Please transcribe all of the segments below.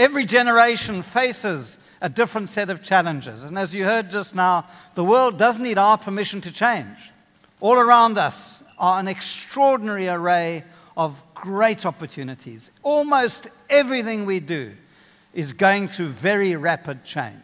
Every generation faces a different set of challenges. And as you heard just now, the world does need our permission to change. All around us are an extraordinary array of great opportunities. Almost everything we do is going through very rapid change.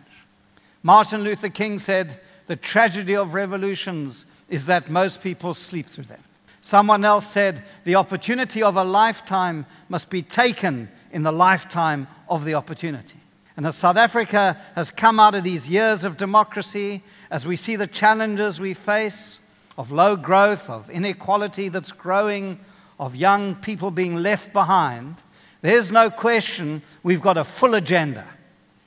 Martin Luther King said, The tragedy of revolutions is that most people sleep through them. Someone else said, The opportunity of a lifetime must be taken in the lifetime of the opportunity. And as South Africa has come out of these years of democracy, as we see the challenges we face of low growth, of inequality that's growing, of young people being left behind, there's no question we've got a full agenda.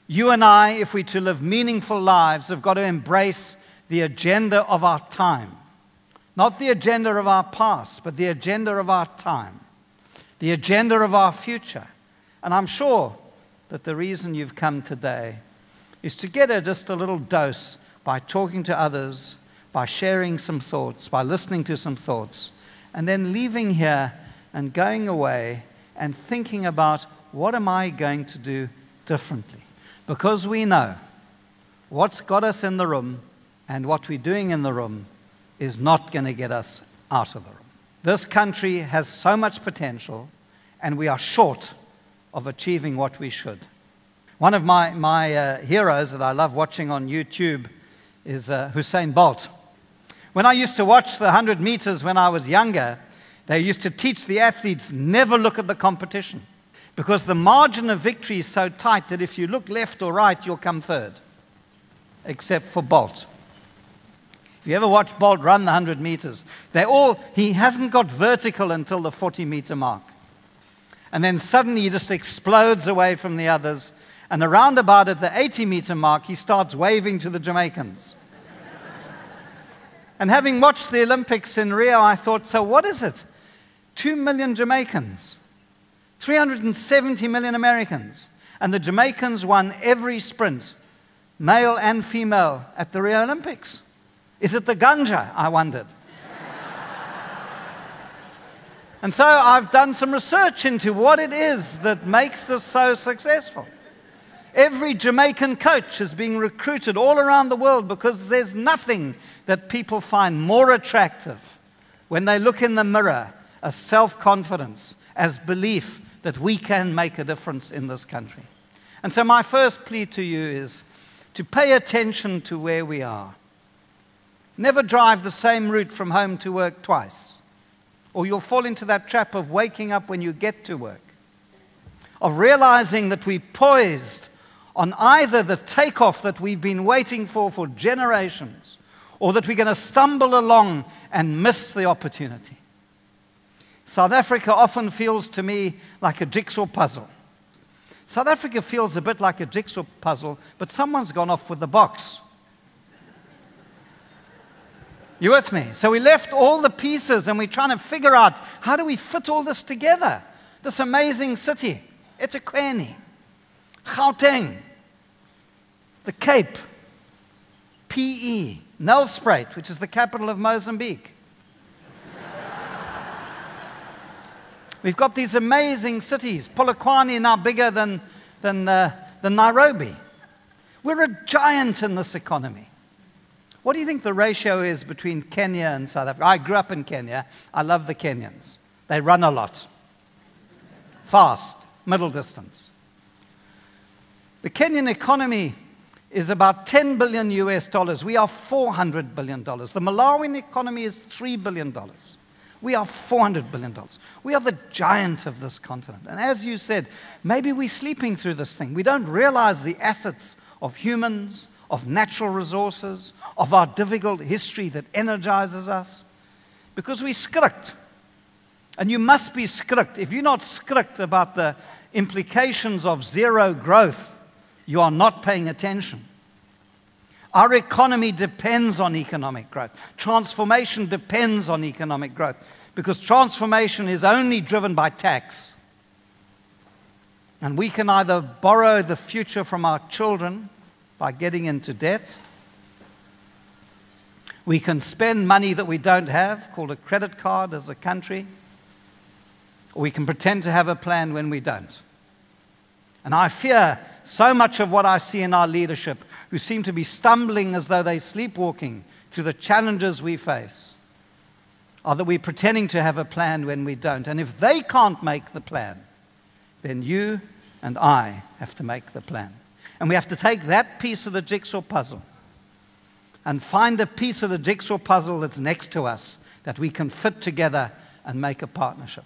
You and I, if we're to live meaningful lives, have got to embrace the agenda of our time. Not the agenda of our past, but the agenda of our time, the agenda of our future. And I'm sure that the reason you've come today is to get a, just a little dose by talking to others, by sharing some thoughts, by listening to some thoughts, and then leaving here and going away and thinking about what am I going to do differently? Because we know what's got us in the room and what we're doing in the room is not going to get us out of the room. This country has so much potential, and we are short of achieving what we should. One of my, my uh, heroes that I love watching on YouTube is uh, Usain Bolt. When I used to watch the 100 meters when I was younger, they used to teach the athletes never look at the competition because the margin of victory is so tight that if you look left or right, you'll come third, except for Bolt. If you ever watch Bolt run the 100 meters, they all, he hasn't got vertical until the 40 meter mark. And then suddenly he just explodes away from the others. And around about at the 80 meter mark, he starts waving to the Jamaicans. and having watched the Olympics in Rio, I thought, so what is it? Two million Jamaicans, 370 million Americans. And the Jamaicans won every sprint, male and female, at the Rio Olympics. Is it the ganja? I wondered. And so I've done some research into what it is that makes this so successful. Every Jamaican coach is being recruited all around the world because there's nothing that people find more attractive when they look in the mirror as self confidence, as belief that we can make a difference in this country. And so, my first plea to you is to pay attention to where we are. Never drive the same route from home to work twice or you'll fall into that trap of waking up when you get to work, of realizing that we're poised on either the takeoff that we've been waiting for for generations, or that we're going to stumble along and miss the opportunity. South Africa often feels to me like a jigsaw puzzle. South Africa feels a bit like a jigsaw puzzle, but someone's gone off with the box. You with me? So we left all the pieces and we're trying to figure out how do we fit all this together? This amazing city, eThekwini, Gauteng, the Cape, PE, Nelspruit, which is the capital of Mozambique. We've got these amazing cities. Polokwane now bigger than, than, uh, than Nairobi. We're a giant in this economy. What do you think the ratio is between Kenya and South Africa? I grew up in Kenya. I love the Kenyans. They run a lot, fast, middle distance. The Kenyan economy is about 10 billion US dollars. We are 400 billion dollars. The Malawian economy is 3 billion dollars. We are 400 billion dollars. We are the giant of this continent. And as you said, maybe we're sleeping through this thing. We don't realize the assets of humans, of natural resources, of our difficult history that energizes us? Because we script. And you must be script. If you're not script about the implications of zero growth, you are not paying attention. Our economy depends on economic growth. Transformation depends on economic growth because transformation is only driven by tax. And we can either borrow the future from our children by getting into debt. We can spend money that we don't have, called a credit card as a country. Or we can pretend to have a plan when we don't. And I fear so much of what I see in our leadership who seem to be stumbling as though they're sleepwalking through the challenges we face are that we're pretending to have a plan when we don't. And if they can't make the plan, then you and I have to make the plan. And we have to take that piece of the jigsaw puzzle and find the piece of the jigsaw puzzle that's next to us that we can fit together and make a partnership.